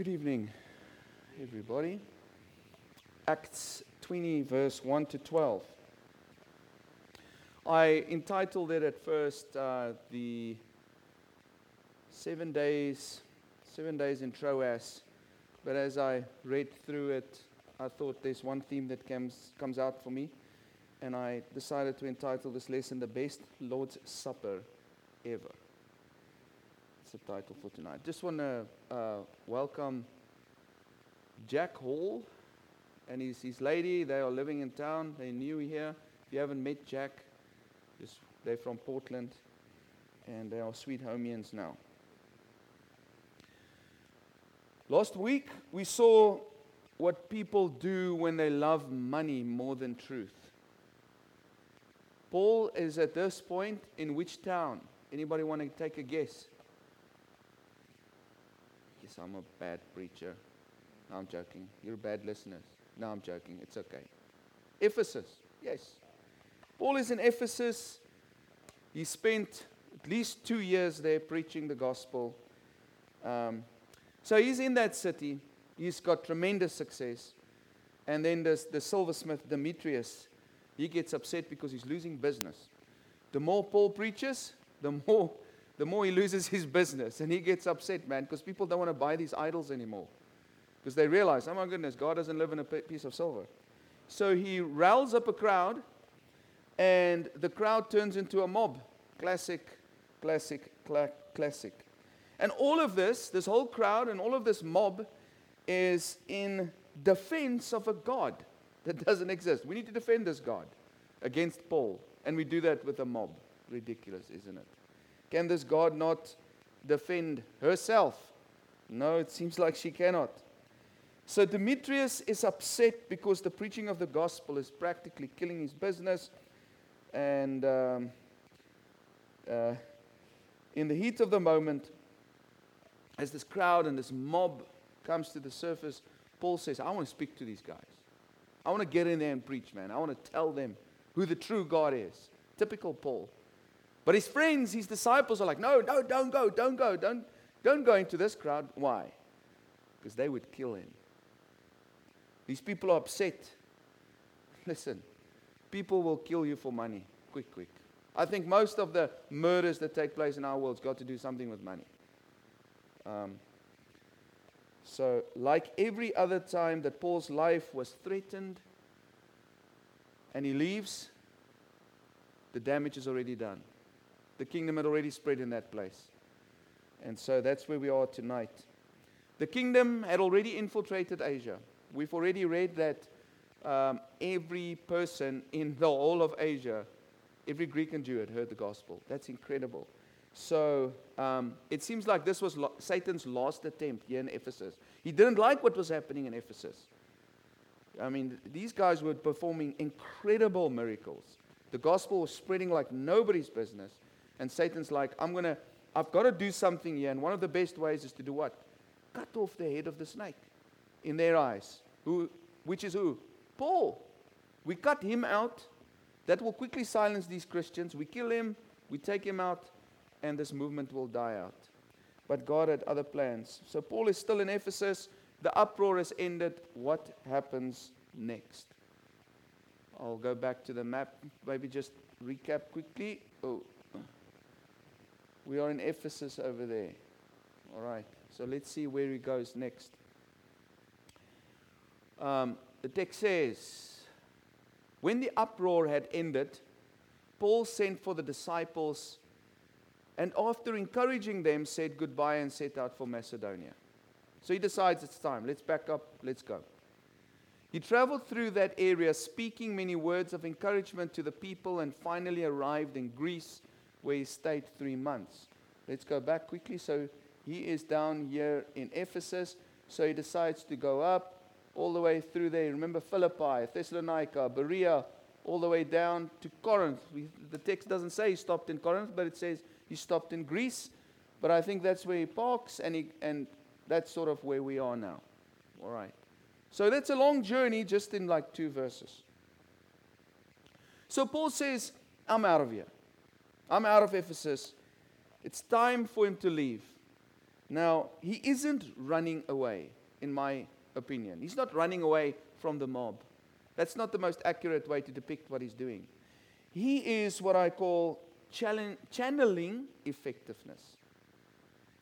Good evening, everybody. Acts 20, verse 1 to 12. I entitled it at first uh, the seven days, seven days in Troas, but as I read through it, I thought there's one theme that comes comes out for me, and I decided to entitle this lesson "The Best Lord's Supper Ever." It's the title for tonight. Just want to uh, welcome Jack Hall and his, his lady. They are living in town. They're new here. If you haven't met Jack, just, they're from Portland and they are sweet homians now. Last week, we saw what people do when they love money more than truth. Paul is at this point in which town? Anybody want to take a guess? I'm a bad preacher. No, I'm joking. You're a bad listeners. No, I'm joking. It's okay. Ephesus. Yes. Paul is in Ephesus. He spent at least two years there preaching the gospel. Um, so he's in that city. He's got tremendous success. And then there's the silversmith Demetrius. He gets upset because he's losing business. The more Paul preaches, the more, the more he loses his business. And he gets upset, man, because people don't want to buy these idols anymore. Because they realize, oh my goodness, God doesn't live in a piece of silver. So he riles up a crowd, and the crowd turns into a mob. Classic, classic, cla- classic. And all of this, this whole crowd and all of this mob is in defense of a God that doesn't exist. We need to defend this God against Paul. And we do that with a mob. Ridiculous, isn't it? Can this God not defend herself? No, it seems like she cannot. So Demetrius is upset because the preaching of the gospel is practically killing his business. And um, uh, in the heat of the moment, as this crowd and this mob comes to the surface, Paul says, I want to speak to these guys. I want to get in there and preach, man. I want to tell them who the true God is. Typical Paul. But his friends, his disciples are like, no, no, don't go, don't go, don't, don't go into this crowd. Why? Because they would kill him. These people are upset. Listen, people will kill you for money. Quick, quick. I think most of the murders that take place in our world's got to do something with money. Um, so, like every other time that Paul's life was threatened and he leaves, the damage is already done. The kingdom had already spread in that place. And so that's where we are tonight. The kingdom had already infiltrated Asia. We've already read that um, every person in the whole of Asia, every Greek and Jew had heard the gospel. That's incredible. So um, it seems like this was lo- Satan's last attempt here in Ephesus. He didn't like what was happening in Ephesus. I mean, these guys were performing incredible miracles. The gospel was spreading like nobody's business. And Satan's like, I'm going to, I've got to do something here. And one of the best ways is to do what? Cut off the head of the snake in their eyes. Who, which is who? Paul. We cut him out. That will quickly silence these Christians. We kill him, we take him out, and this movement will die out. But God had other plans. So Paul is still in Ephesus. The uproar has ended. What happens next? I'll go back to the map, maybe just recap quickly. Oh, we are in Ephesus over there. All right, so let's see where he goes next. Um, the text says, When the uproar had ended, Paul sent for the disciples and after encouraging them, said goodbye and set out for Macedonia. So he decides it's time. Let's back up. Let's go. He traveled through that area, speaking many words of encouragement to the people, and finally arrived in Greece, where he stayed three months. Let's go back quickly. So he is down here in Ephesus. So he decides to go up all the way through there. Remember Philippi, Thessalonica, Berea, all the way down to Corinth. We, the text doesn't say he stopped in Corinth, but it says he stopped in Greece, but I think that's where he parks, and, he, and that's sort of where we are now. All right. So that's a long journey just in like two verses. So Paul says, I'm out of here. I'm out of Ephesus. It's time for him to leave. Now, he isn't running away, in my opinion. He's not running away from the mob. That's not the most accurate way to depict what he's doing. He is what I call channeling effectiveness.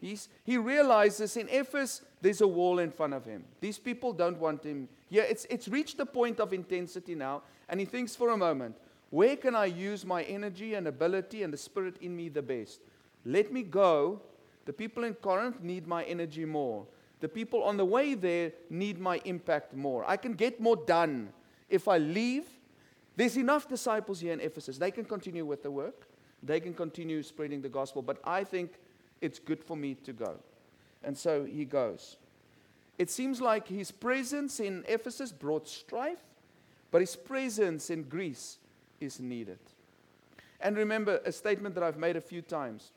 He's, he realizes in Ephesus there's a wall in front of him. These people don't want him. Yeah, it's, it's reached a point of intensity now, and he thinks for a moment, where can I use my energy and ability and the spirit in me the best? Let me go. The people in Corinth need my energy more. The people on the way there need my impact more. I can get more done if I leave. There's enough disciples here in Ephesus. They can continue with the work, they can continue spreading the gospel, but I think it's good for me to go. And so he goes. It seems like his presence in Ephesus brought strife, but his presence in Greece is needed. And remember a statement that I've made a few times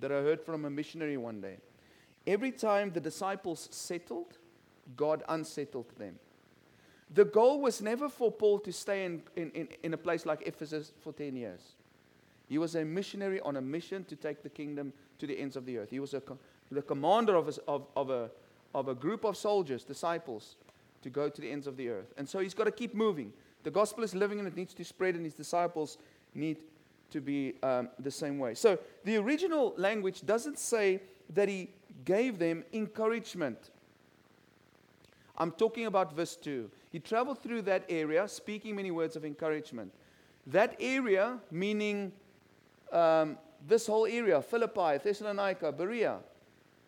that I heard from a missionary one day. Every time the disciples settled, God unsettled them. The goal was never for Paul to stay in, in, in, in, a place like Ephesus for 10 years. He was a missionary on a mission to take the kingdom to the ends of the earth. He was a, the commander of a, of, of, a, of a group of soldiers, disciples, to go to the ends of the earth. And so he's got to keep moving. The gospel is living and it needs to spread, and his disciples need to be um, the same way. So the original language doesn't say that he gave them encouragement. I'm talking about verse 2. He traveled through that area, speaking many words of encouragement. That area, meaning um, this whole area Philippi, Thessalonica, Berea.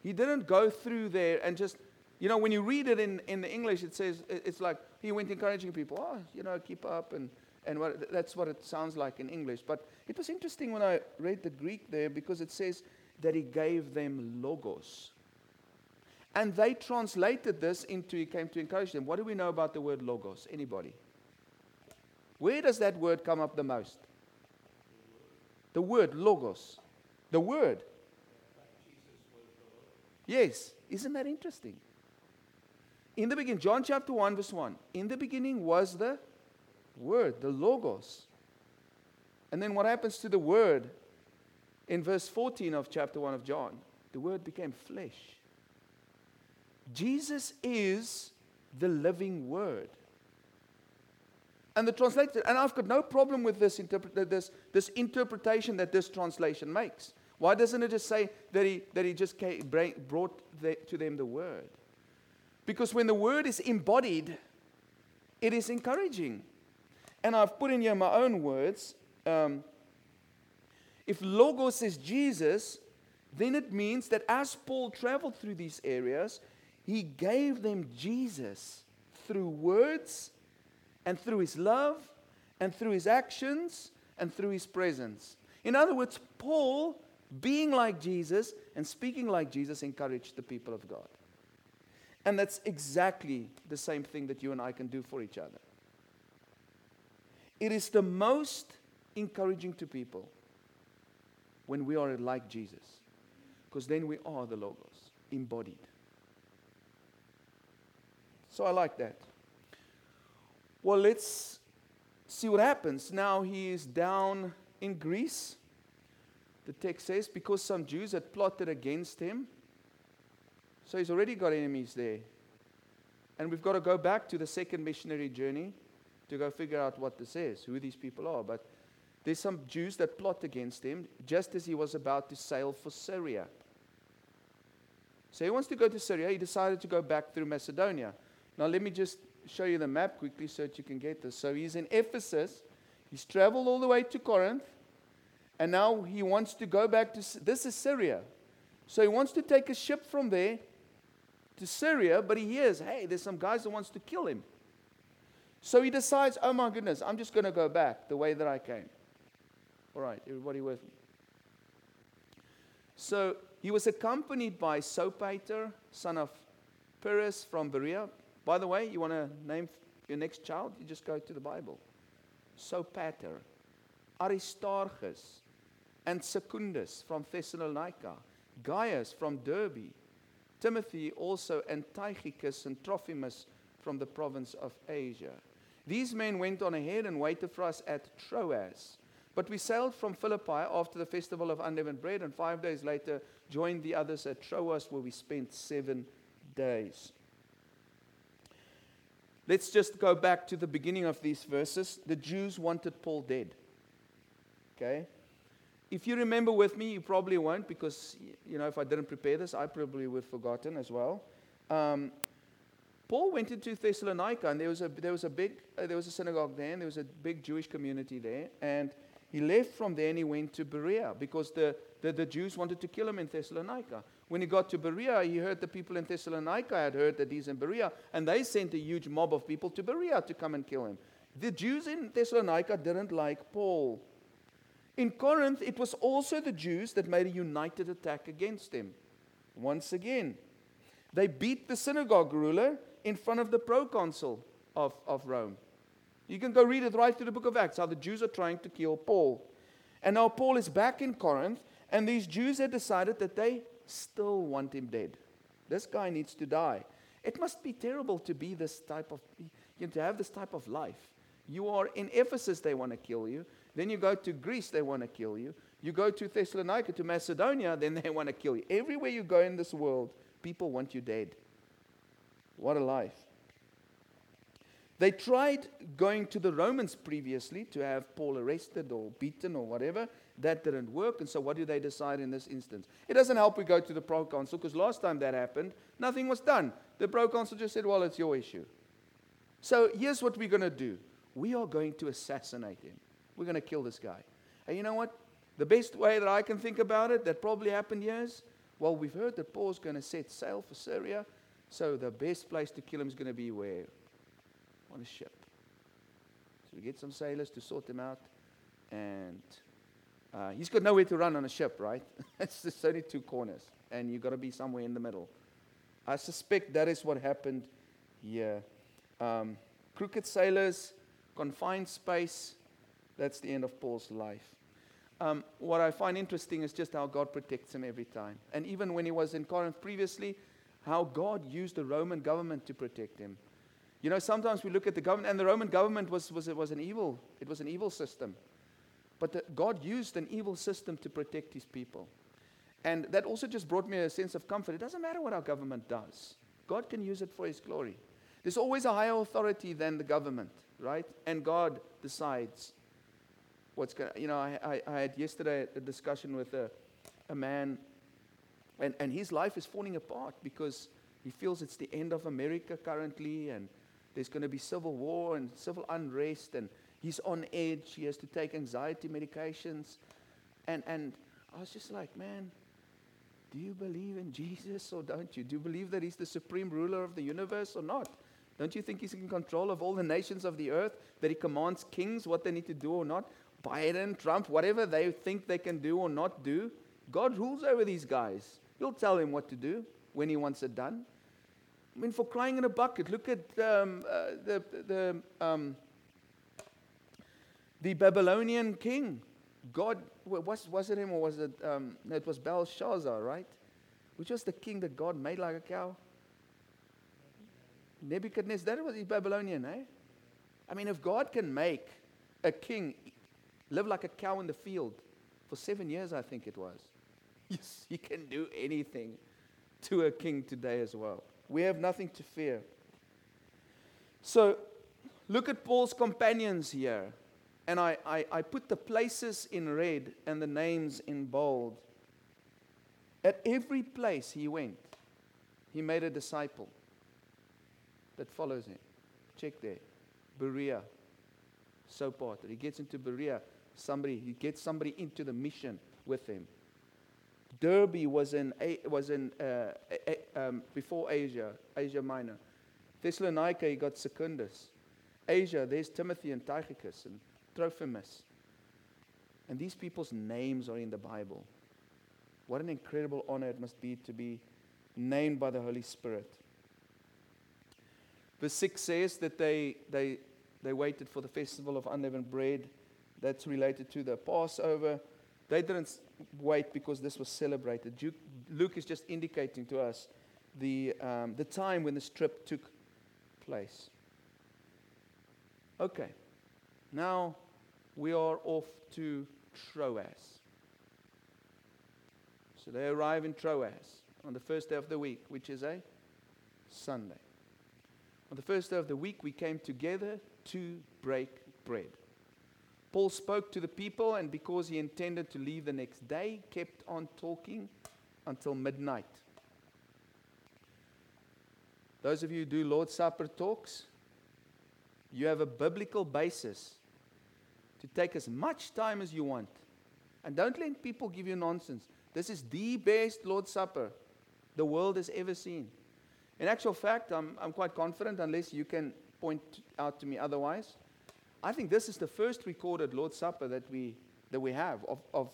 He didn't go through there and just, you know, when you read it in, in the English, it says, it's like he went encouraging people, oh, you know, keep up. And, and what, that's what it sounds like in English. But it was interesting when I read the Greek there because it says that he gave them logos. And they translated this into he came to encourage them. What do we know about the word logos? Anybody? Where does that word come up the most? The word logos. The word. Yes. Isn't that interesting? In the beginning, John chapter 1, verse 1. In the beginning was the word, the logos. And then what happens to the word in verse 14 of chapter 1 of John? The word became flesh. Jesus is the living word. And the translator, and I've got no problem with this, interpret, this, this interpretation that this translation makes. Why doesn't it just say that he, that he just came, brought the, to them the word? Because when the word is embodied, it is encouraging. And I've put in here my own words. Um, if Logos is Jesus, then it means that as Paul traveled through these areas, he gave them Jesus through words and through his love and through his actions and through his presence. In other words, Paul, being like Jesus and speaking like Jesus, encouraged the people of God. And that's exactly the same thing that you and I can do for each other. It is the most encouraging to people when we are like Jesus, because then we are the Logos, embodied. So I like that. Well, let's see what happens. Now he is down in Greece. The text says, because some Jews had plotted against him. So he's already got enemies there. And we've got to go back to the second missionary journey to go figure out what this is, who these people are. But there's some Jews that plot against him just as he was about to sail for Syria. So he wants to go to Syria. He decided to go back through Macedonia. Now, let me just show you the map quickly so that you can get this. So he's in Ephesus. He's traveled all the way to Corinth. And now he wants to go back to this is Syria. So he wants to take a ship from there to Syria, but he hears, hey, there's some guys that wants to kill him. So he decides, oh my goodness, I'm just going to go back the way that I came. All right, everybody with me? So he was accompanied by Sopater, son of Pyrrhus from Berea. By the way, you want to name your next child? You just go to the Bible. Sopater, Aristarchus, and Secundus from Thessalonica, Gaius from Derbe, Timothy also, and Tychicus and Trophimus from the province of Asia. These men went on ahead and waited for us at Troas. But we sailed from Philippi after the festival of unleavened bread, and five days later joined the others at Troas, where we spent seven days. Let's just go back to the beginning of these verses. The Jews wanted Paul dead. Okay? If you remember with me, you probably won't because, you know, if I didn't prepare this, I probably would have forgotten as well. Um, Paul went into Thessalonica, and there was a, there was a big, uh, there was a synagogue there, and there was a big Jewish community there. And he left from there and he went to Berea because the, the, the Jews wanted to kill him in Thessalonica. When he got to Berea, he heard the people in Thessalonica had heard that he's in Berea, and they sent a huge mob of people to Berea to come and kill him. The Jews in Thessalonica didn't like Paul. In Corinth, it was also the Jews that made a united attack against him. Once again, they beat the synagogue ruler in front of the proconsul of, of Rome. You can go read it right through the book of Acts, how the Jews are trying to kill Paul. And now Paul is back in Corinth, and these Jews had decided that they still want him dead. This guy needs to die. It must be terrible to be this type of, you know, to have this type of life. You are in Ephesus, they want to kill you. Then you go to Greece, they want to kill you. You go to Thessalonica, to Macedonia, then they want to kill you. Everywhere you go in this world, people want you dead. What a life. They tried going to the Romans previously to have Paul arrested or beaten or whatever. That didn't work. And so, what do they decide in this instance? It doesn't help we go to the proconsul because last time that happened, nothing was done. The proconsul just said, Well, it's your issue. So, here's what we're going to do we are going to assassinate him. We're going to kill this guy. And you know what? The best way that I can think about it, that probably happened years, well, we've heard that Paul's going to set sail for Syria. So the best place to kill him is going to be where? On a ship. So we get some sailors to sort him out. And uh, he's got nowhere to run on a ship, right? it's just only two corners. And you've got to be somewhere in the middle. I suspect that is what happened here. Um, crooked sailors, confined space, that's the end of Paul's life. Um, what I find interesting is just how God protects him every time. And even when he was in Corinth previously, how God used the Roman government to protect him. You know, sometimes we look at the government, and the Roman government was, was, it was an evil, it was an evil system. But the, God used an evil system to protect his people. And that also just brought me a sense of comfort. It doesn't matter what our government does, God can use it for his glory. There's always a higher authority than the government, right? And God decides what's going You know, I, I, I, had yesterday a discussion with a, a man, and, and his life is falling apart because he feels it's the end of America currently, and there's going to be civil war and civil unrest, and he's on edge. He has to take anxiety medications. And, and I was just like, man, do you believe in Jesus or don't you? Do you believe that he's the supreme ruler of the universe or not? Don't you think he's in control of all the nations of the earth? That he commands kings what they need to do or not? Biden, Trump, whatever they think they can do or not do, God rules over these guys. He'll tell him what to do when he wants it done. I mean, for crying in a bucket, look at um, uh, the, the, um, the Babylonian king. God, was, was it him or was it, um, no, it was Belshazzar, right? Which was the king that God made like a cow? Nebuchadnezzar, that was the Babylonian, eh? I mean, if God can make a king live like a cow in the field for seven years, I think it was. Yes, he can do anything to a king today as well. We have nothing to fear. So, look at Paul's companions here. And I, I, I put the places in red and the names in bold. At every place he went, he made a disciple that follows him. Check there. Berea, Sopater. He gets into Berea somebody, he gets somebody into the mission with him. Derbe was in, was in uh, um, before Asia, Asia Minor. Thessalonica, he got Secundus. Asia, there's Timothy and Tychicus and Trophimus. And these people's names are in the Bible. What an incredible honor it must be to be named by the Holy Spirit. Verse 6 says that they, they, they waited for the festival of unleavened bread that's related to the Passover. They didn't wait because this was celebrated. Luke is just indicating to us the, um, the time when this trip took place. Okay, now we are off to Troas. So they arrive in Troas on the first day of the week, which is a Sunday. On the first day of the week, we came together to break bread. Paul spoke to the people, and because he intended to leave the next day, kept on talking until midnight. Those of you who do Lord's Supper talks, you have a biblical basis to take as much time as you want. And don't let people give you nonsense. This is the best Lord's Supper the world has ever seen. In actual fact, I'm, I'm quite confident, unless you can point out to me otherwise. I think this is the first recorded Lord's Supper that we, that we have of, of,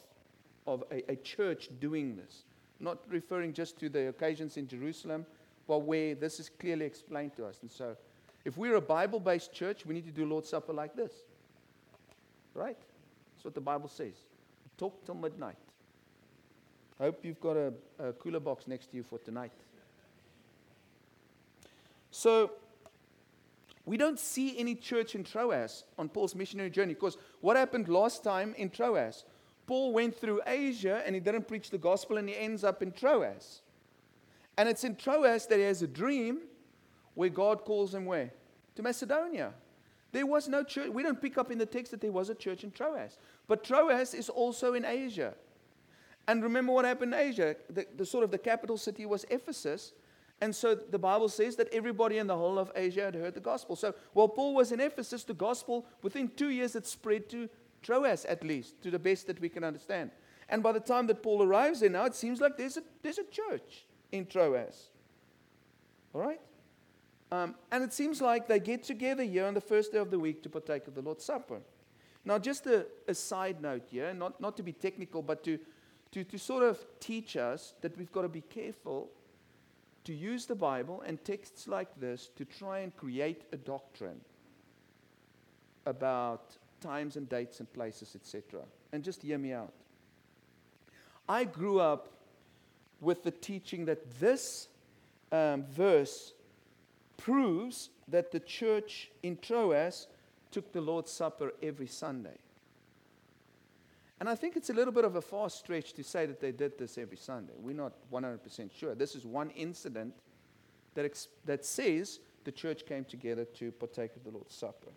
of a, a church doing this. Not referring just to the occasions in Jerusalem, but where this is clearly explained to us. And so, if we're a Bible based church, we need to do Lord's Supper like this. Right? That's what the Bible says. Talk till midnight. I hope you've got a, a cooler box next to you for tonight. So, we don't see any church in Troas on Paul's missionary journey because what happened last time in Troas? Paul went through Asia and he didn't preach the gospel and he ends up in Troas. And it's in Troas that he has a dream where God calls him where? To Macedonia. There was no church. We don't pick up in the text that there was a church in Troas. But Troas is also in Asia. And remember what happened in Asia? The, the sort of the capital city was Ephesus. And so the Bible says that everybody in the whole of Asia had heard the gospel. So while Paul was in Ephesus, the gospel within two years had spread to Troas at least, to the best that we can understand. And by the time that Paul arrives there now, it seems like there's a, there's a church in Troas. All right? Um, and it seems like they get together here on the first day of the week to partake of the Lord's Supper. Now, just a, a side note here, not, not to be technical, but to, to, to sort of teach us that we've got to be careful to use the Bible and texts like this to try and create a doctrine about times and dates and places, etc. And just hear me out. I grew up with the teaching that this um, verse proves that the church in Troas took the Lord's Supper every Sunday. And I think it's a little bit of a far stretch to say that they did this every Sunday. We're not 100% sure. This is one incident that, ex- that says the church came together to partake of the Lord's Supper.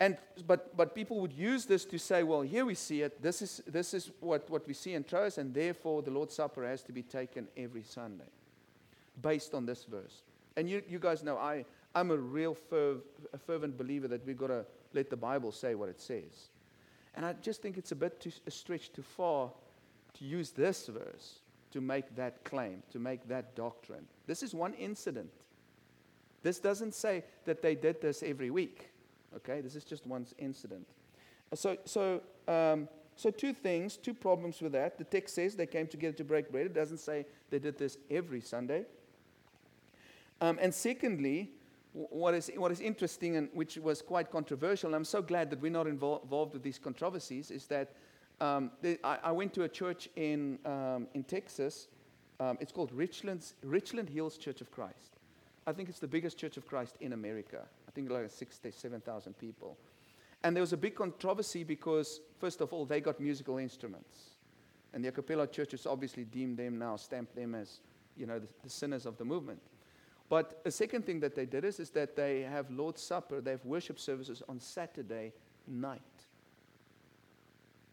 And, but, but people would use this to say, well, here we see it. This is, this is what, what we see in Troas, and therefore the Lord's Supper has to be taken every Sunday based on this verse. And you, you guys know I, I'm a real ferv, a fervent believer that we've got to let the Bible say what it says. And I just think it's a bit too, a stretch too far to use this verse to make that claim, to make that doctrine. This is one incident. This doesn't say that they did this every week. Okay, this is just one incident. So, so, um, so two things, two problems with that. The text says they came together to break bread. It doesn't say they did this every Sunday. Um, and secondly, what is, what is interesting and which was quite controversial, and I'm so glad that we're not invol- involved with these controversies, is that um, I, I, went to a church in, um, in Texas. Um, it's called Richlands, Richland Hills Church of Christ. I think it's the biggest church of Christ in America. I think like 67,000 people. And there was a big controversy because, first of all, they got musical instruments. And the a cappella churches obviously deemed them now, stamped them as, you know, the, the sinners of the movement. But a second thing that they did is, is that they have Lord's Supper, they have worship services on Saturday night.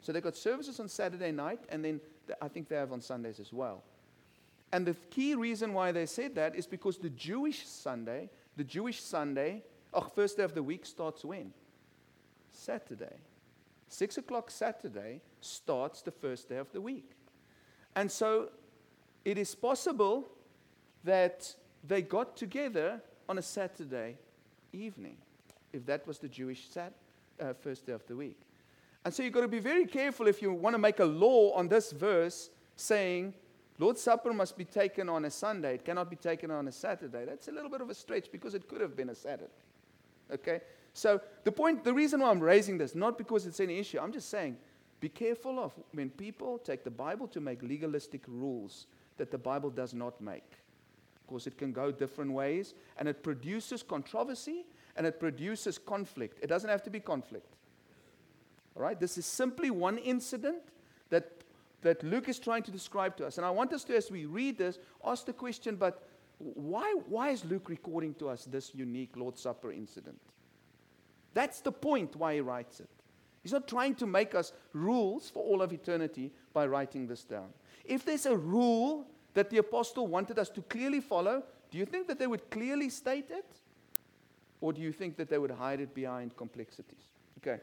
So they got services on Saturday night, and then I think they have on Sundays as well. And the key reason why they said that is because the Jewish Sunday, the Jewish Sunday, oh, first day of the week starts when? Saturday. Six o'clock Saturday starts the first day of the week. And so it is possible that they got together on a Saturday evening, if that was the Jewish sat, uh, first day of the week. And so you've got to be very careful if you want to make a law on this verse saying, Lord's Supper must be taken on a Sunday. It cannot be taken on a Saturday. That's a little bit of a stretch because it could have been a Saturday. Okay? So the point, the reason why I'm raising this, not because it's any issue, I'm just saying, be careful of when people take the Bible to make legalistic rules that the Bible does not make course, it can go different ways, and it produces controversy and it produces conflict. It doesn't have to be conflict, All right? This is simply one incident that, that Luke is trying to describe to us. And I want us to, as we read this, ask the question, but why, why is Luke recording to us this unique Lord's Supper incident? That's the point why he writes it. He's not trying to make us rules for all of eternity by writing this down. If there's a rule that the apostle wanted us to clearly follow, do you think that they would clearly state it? Or do you think that they would hide it behind complexities? Okay.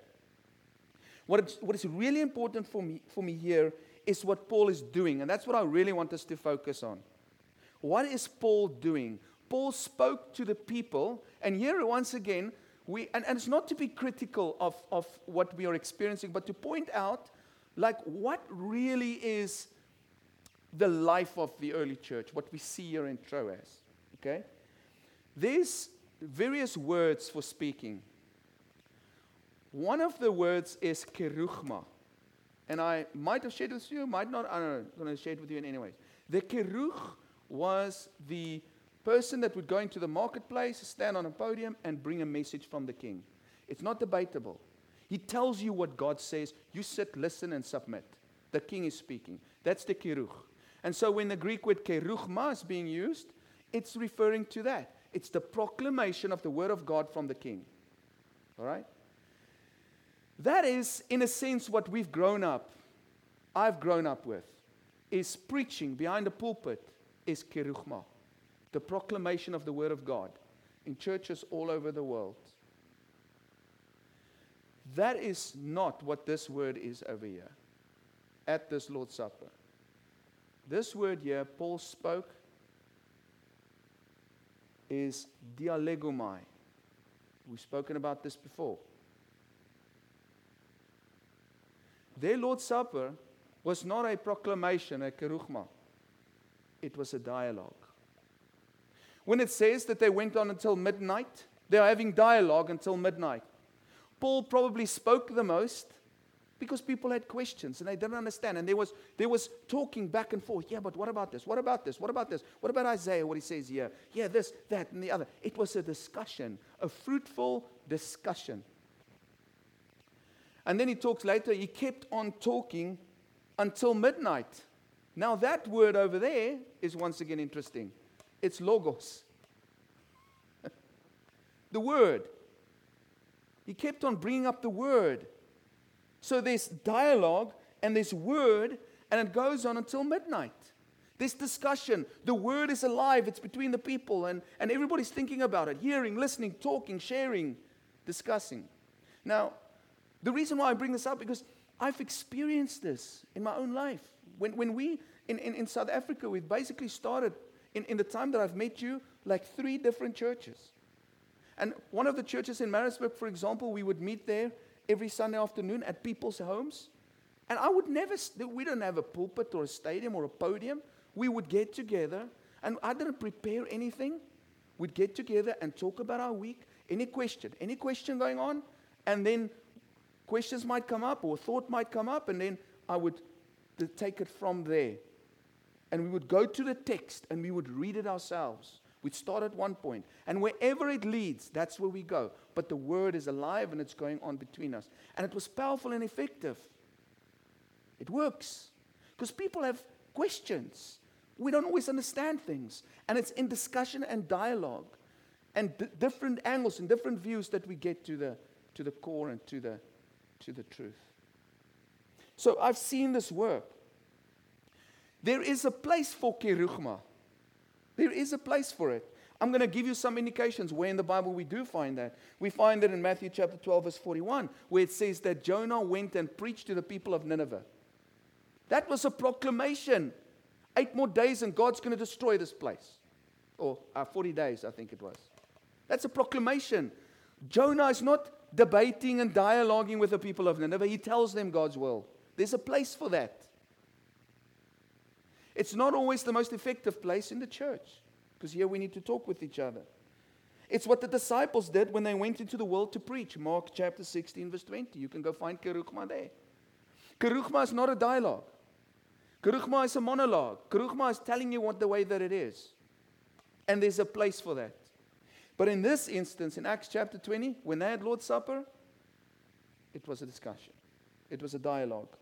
What is, what is really important for me, for me here is what Paul is doing, and that's what I really want us to focus on. What is Paul doing? Paul spoke to the people, and here once again, we, and, and it's not to be critical of, of what we are experiencing, but to point out, like, what really is the life of the early church, what we see here in Troas. Okay? There's various words for speaking. One of the words is kerugma. And I might have shared it with you, might not, I don't know, I'm going to share it with you in any way. The keruch was the person that would go into the marketplace, stand on a podium, and bring a message from the king. It's not debatable. He tells you what God says. You sit, listen, and submit. The king is speaking. That's the keruch. And so when the Greek word kerugma is being used, it's referring to that. It's the proclamation of the word of God from the king. All right? That is, in a sense, what we've grown up, I've grown up with, is preaching behind the pulpit is kerugma, the proclamation of the word of God in churches all over the world. That is not what this word is over here at this Lord's Supper. This word here, Paul spoke, is dialegomai. We've spoken about this before. Their Lord's Supper was not a proclamation, a kerugma. It was a dialogue. When it says that they went on until midnight, they are having dialogue until midnight. Paul probably spoke the most because people had questions and they didn't understand. And there was, there was talking back and forth. Yeah, but what about this? What about this? What about this? What about Isaiah, what he says here? Yeah, this, that, and the other. It was a discussion, a fruitful discussion. And then he talks later, he kept on talking until midnight. Now, that word over there is once again interesting. It's logos. the word. He kept on bringing up the word. So there's dialogue and there's word, and it goes on until midnight. This discussion, the word is alive, it's between the people, and, and everybody's thinking about it, hearing, listening, talking, sharing, discussing. Now, the reason why I bring this up because I've experienced this in my own life. When, when we, in, in, in South Africa, we've basically started, in, in the time that I've met you, like three different churches. And one of the churches in Maritzburg, for example, we would meet there every Sunday afternoon at people's homes. And I would never, we don't have a pulpit or a stadium or a podium. We would get together, and I didn't prepare anything. We'd get together and talk about our week. Any question, any question going on, and then questions might come up or a thought might come up, and then I would take it from there. And we would go to the text and we would read it ourselves. We'd start at one point, and wherever it leads, that's where we go. But the word is alive and it's going on between us. And it was powerful and effective. It works. Because people have questions. We don't always understand things. And it's in discussion and dialogue and d- different angles and different views that we get to the, to the core and to the, to the truth. So I've seen this work. There is a place for kerugma. There is a place for it. I'm going to give you some indications where in the Bible we do find that. We find it in Matthew chapter 12, verse 41, where it says that Jonah went and preached to the people of Nineveh. That was a proclamation. Eight more days and God's going to destroy this place. Or uh, 40 days, I think it was. That's a proclamation. Jonah is not debating and dialoguing with the people of Nineveh, he tells them God's will. There's a place for that. It's not always the most effective place in the church because here we need to talk with each other. It's what the disciples did when they went into the world to preach. Mark chapter 16, verse 20. You can go find Kerugma there. Kerugma is not a dialogue. Kerugma is a monologue. Kerugma is telling you what the way that it is. And there's a place for that. But in this instance, in Acts chapter 20, when they had Lord's Supper, it was a discussion. it was a dialogue.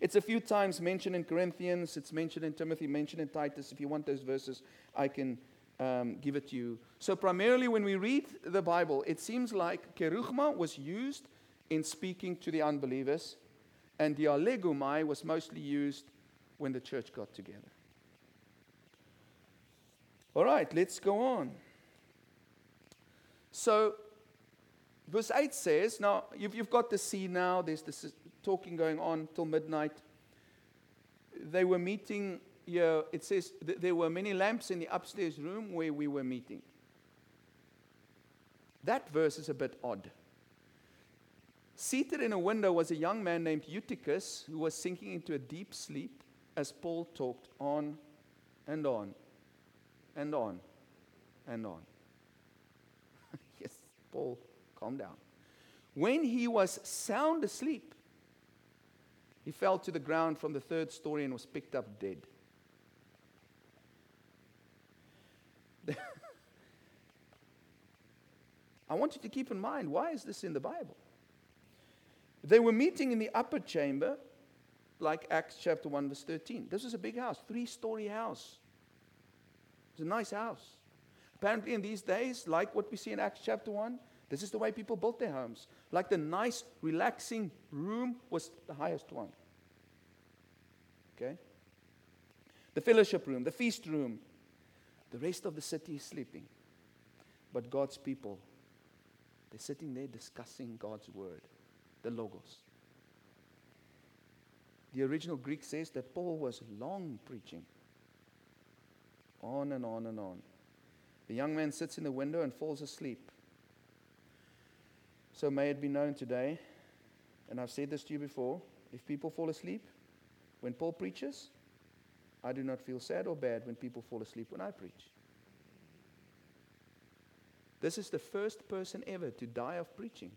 It's a few times mentioned in Corinthians, it's mentioned in Timothy, mentioned in Titus. If you want those verses, I can um, give it to you. So, primarily, when we read the Bible, it seems like kerugma was used in speaking to the unbelievers, and dialegomai was mostly used when the church got together. All right, let's go on. So, verse 8 says, now you've, you've got the scene now, there's this talking going on till midnight. They were meeting here, it says th- there were many lamps in the upstairs room where we were meeting. That verse is a bit odd. Seated in a window was a young man named Eutychus who was sinking into a deep sleep as Paul talked on and on and on and on. yes, Paul, calm down. When he was sound asleep, he fell to the ground from the third story and was picked up dead. I want you to keep in mind why is this in the Bible? They were meeting in the upper chamber, like Acts chapter 1, verse 13. This was a big house, three story house. It's a nice house. Apparently, in these days, like what we see in Acts chapter 1, this is the way people built their homes. Like the nice, relaxing room was the highest one. Okay? The fellowship room, the feast room. The rest of the city is sleeping. But God's people, they're sitting there discussing God's word the Logos. The original Greek says that Paul was long preaching. On and on and on. The young man sits in the window and falls asleep. So may it be known today, and I've said this to you before if people fall asleep when Paul preaches, I do not feel sad or bad when people fall asleep when I preach. This is the first person ever to die of preaching.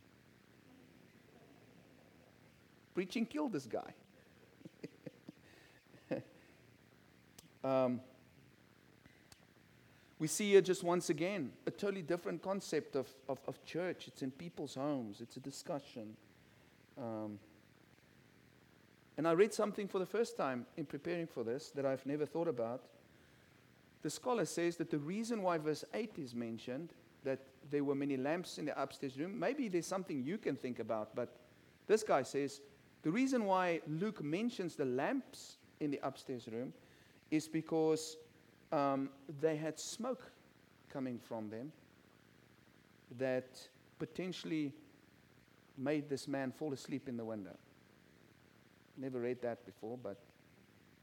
Preaching killed this guy. um, we see here just once again a totally different concept of, of, of church. It's in people's homes, it's a discussion. Um, and I read something for the first time in preparing for this that I've never thought about. The scholar says that the reason why verse 8 is mentioned, that there were many lamps in the upstairs room, maybe there's something you can think about, but this guy says the reason why Luke mentions the lamps in the upstairs room is because um, they had smoke coming from them that potentially made this man fall asleep in the window. Never read that before, but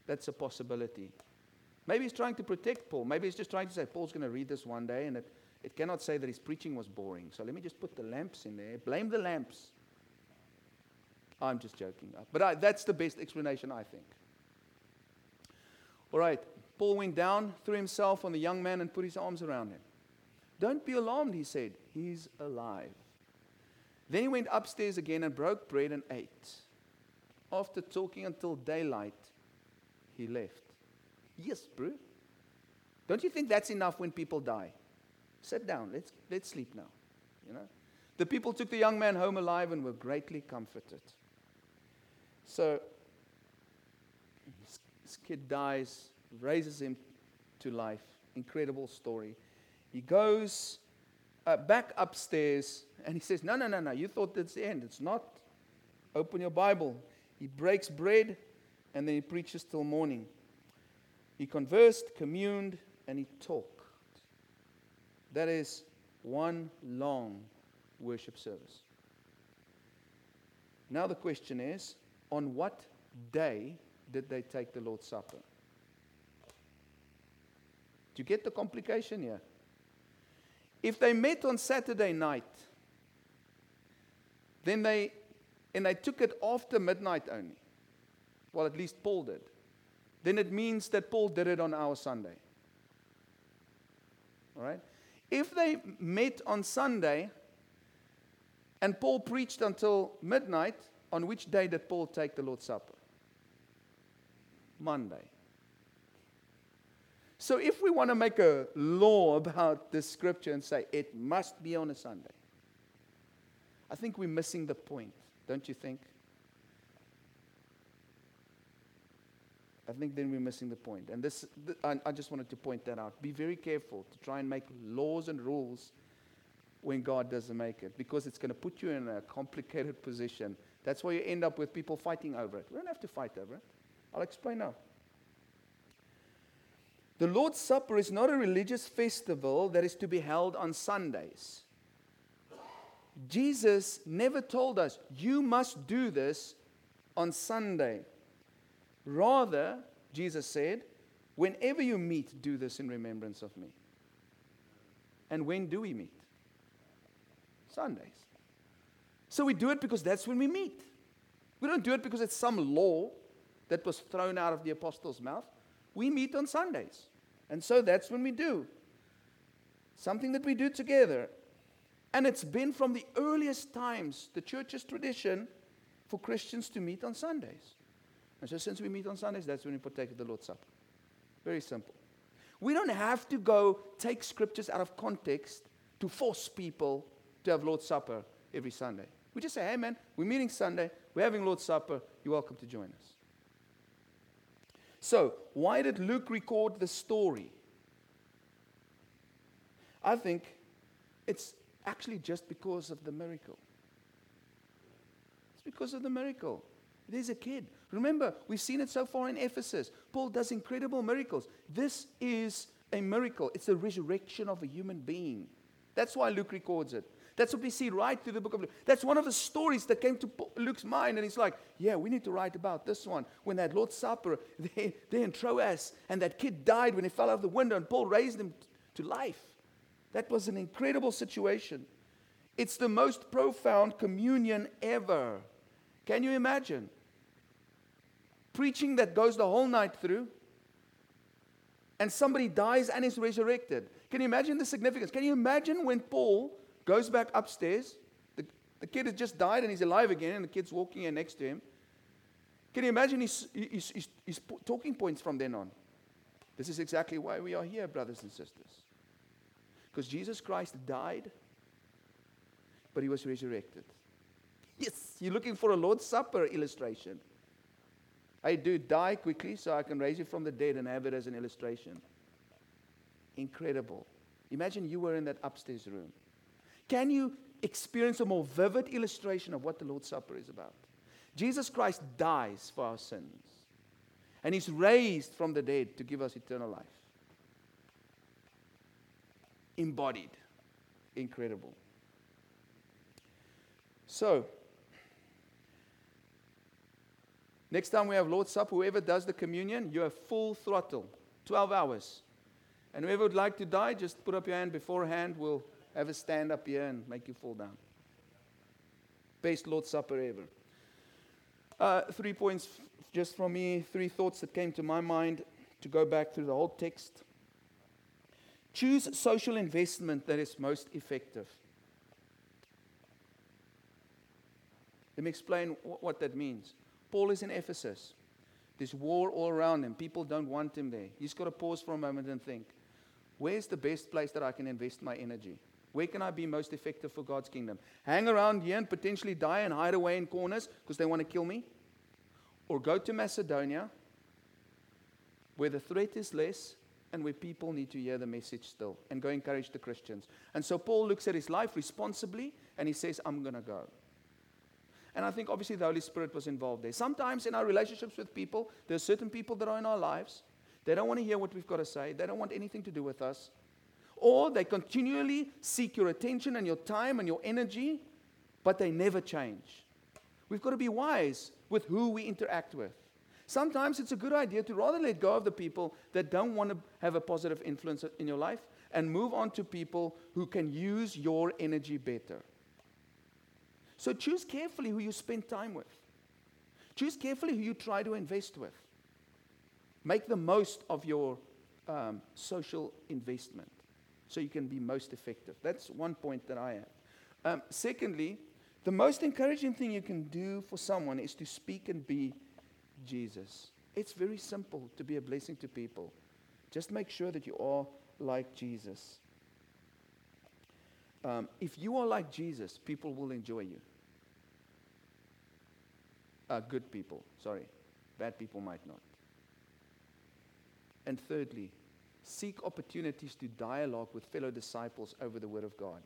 that's a possibility. Maybe he's trying to protect Paul. Maybe he's just trying to say, Paul's going to read this one day, and it, it cannot say that his preaching was boring. So let me just put the lamps in there. Blame the lamps. I'm just joking. But I, that's the best explanation, I think. All right. Paul went down, threw himself on the young man, and put his arms around him. Don't be alarmed, he said. He's alive. Then he went upstairs again and broke bread and ate. After talking until daylight, he left. Yes, bro. Don't you think that's enough when people die? Sit down. Let's, let's sleep now. You know? The people took the young man home alive and were greatly comforted. So this kid dies, raises him to life. Incredible story. He goes uh, back upstairs and he says, No, no, no, no. You thought that's the end. It's not. Open your Bible. He breaks bread and then he preaches till morning. He conversed, communed, and he talked. That is one long worship service. Now the question is on what day did they take the Lord's Supper? You get the complication here? If they met on Saturday night, then they and they took it after midnight only. Well, at least Paul did. Then it means that Paul did it on our Sunday. All right? If they met on Sunday and Paul preached until midnight, on which day did Paul take the Lord's Supper? Monday. So if we want to make a law about this scripture and say it must be on a Sunday, I think we're missing the point, don't you think? I think then we're missing the point. And this—I just wanted to point that out. Be very careful to try and make laws and rules when God doesn't make it because it's going to put you in a complicated position. That's why you end up with people fighting over it. We don't have to fight over it. I'll explain now. The Lord's Supper is not a religious festival that is to be held on Sundays. Jesus never told us, you must do this on Sunday. Rather, Jesus said, whenever you meet, do this in remembrance of me. And when do we meet? Sundays. So we do it because that's when we meet. We don't do it because it's some law that was thrown out of the apostles' mouth. We meet on Sundays. And so that's when we do. Something that we do together. And it's been from the earliest times, the church's tradition, for Christians to meet on Sundays. And so since we meet on Sundays, that's when we partake of the Lord's Supper. Very simple. We don't have to go take scriptures out of context to force people to have Lord's Supper every Sunday. We just say, hey man, we're meeting Sunday, we're having Lord's Supper, you're welcome to join us. So, why did Luke record the story? I think it's actually just because of the miracle. It's because of the miracle. There's a kid. Remember, we've seen it so far in Ephesus. Paul does incredible miracles. This is a miracle, it's the resurrection of a human being. That's why Luke records it. That's what we see right through the book of Luke. That's one of the stories that came to Luke's mind, and he's like, Yeah, we need to write about this one. When that Lord's Supper, they, they in Troas, and that kid died when he fell out of the window, and Paul raised him to life. That was an incredible situation. It's the most profound communion ever. Can you imagine? Preaching that goes the whole night through, and somebody dies and is resurrected. Can you imagine the significance? Can you imagine when Paul goes back upstairs. The, the kid has just died and he's alive again, and the kid's walking here next to him. Can you imagine his, his, his, his talking points from then on? This is exactly why we are here, brothers and sisters. Because Jesus Christ died, but he was resurrected. Yes, you're looking for a Lord's Supper illustration. I do die quickly so I can raise you from the dead and have it as an illustration. Incredible. Imagine you were in that upstairs room. Can you experience a more vivid illustration of what the Lord's Supper is about? Jesus Christ dies for our sins, and He's raised from the dead to give us eternal life. Embodied. Incredible. So, next time we have Lord's Supper, whoever does the communion, you have full throttle, 12 hours. And whoever would like to die, just put up your hand beforehand. We'll have a stand up here and make you fall down. Best Lord's Supper ever. Uh, three points just from me, three thoughts that came to my mind to go back through the whole text. Choose social investment that is most effective. Let me explain what that means. Paul is in Ephesus. There's war all around him. People don't want him there. He's got to pause for a moment and think where's the best place that I can invest my energy? Where can I be most effective for God's kingdom? Hang around here and potentially die and hide away in corners because they want to kill me? Or go to Macedonia where the threat is less and where people need to hear the message still and go encourage the Christians. And so Paul looks at his life responsibly and he says, I'm going to go. And I think obviously the Holy Spirit was involved there. Sometimes in our relationships with people, there are certain people that are in our lives. They don't want to hear what we've got to say, they don't want anything to do with us or they continually seek your attention and your time and your energy, but they never change. We've got to be wise with who we interact with. Sometimes it's a good idea to rather let go of the people that don't want to have a positive influence in your life and move on to people who can use your energy better. So choose carefully who you spend time with. Choose carefully who you try to invest with. Make the most of your um, social investment so you can be most effective. That's one point that I have. Um, secondly, the most encouraging thing you can do for someone is to speak and be Jesus. It's very simple to be a blessing to people. Just make sure that you are like Jesus. Um, if you are like Jesus, people will enjoy you. Uh, good people, sorry. Bad people might not. And thirdly, seek opportunities to dialogue with fellow disciples over the Word of God.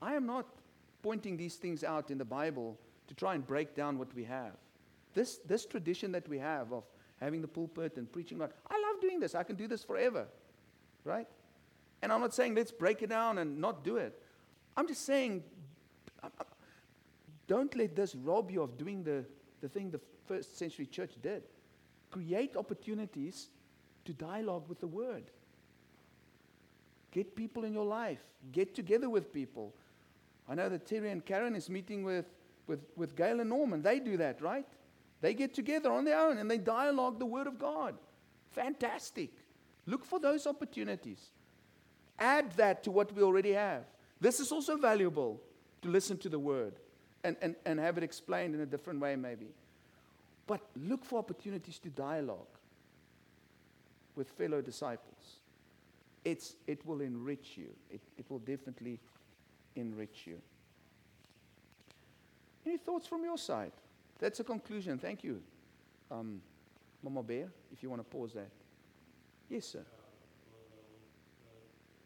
I am not pointing these things out in the Bible to try and break down what we have. This, this tradition that we have of having the pulpit and preaching God, I love doing this. I can do this forever, right? And I'm not saying let's break it down and not do it. I'm just saying don't let this rob you of doing the, the thing the first century church did. Create opportunities to dialogue with the Word. Get people in your life. Get together with people. I know that Terry and Karen is meeting with, with, with Gail and Norman. They do that, right? They get together on their own and they dialogue the Word of God. Fantastic. Look for those opportunities. Add that to what we already have. This is also valuable to listen to the Word and, and, and have it explained in a different way, maybe. But look for opportunities to dialogue with fellow disciples. It's, it will enrich you. It, it will definitely enrich you. Any thoughts from your side? That's a conclusion. Thank you. Um, Mama Bear, if you want to pause that. Yes, sir.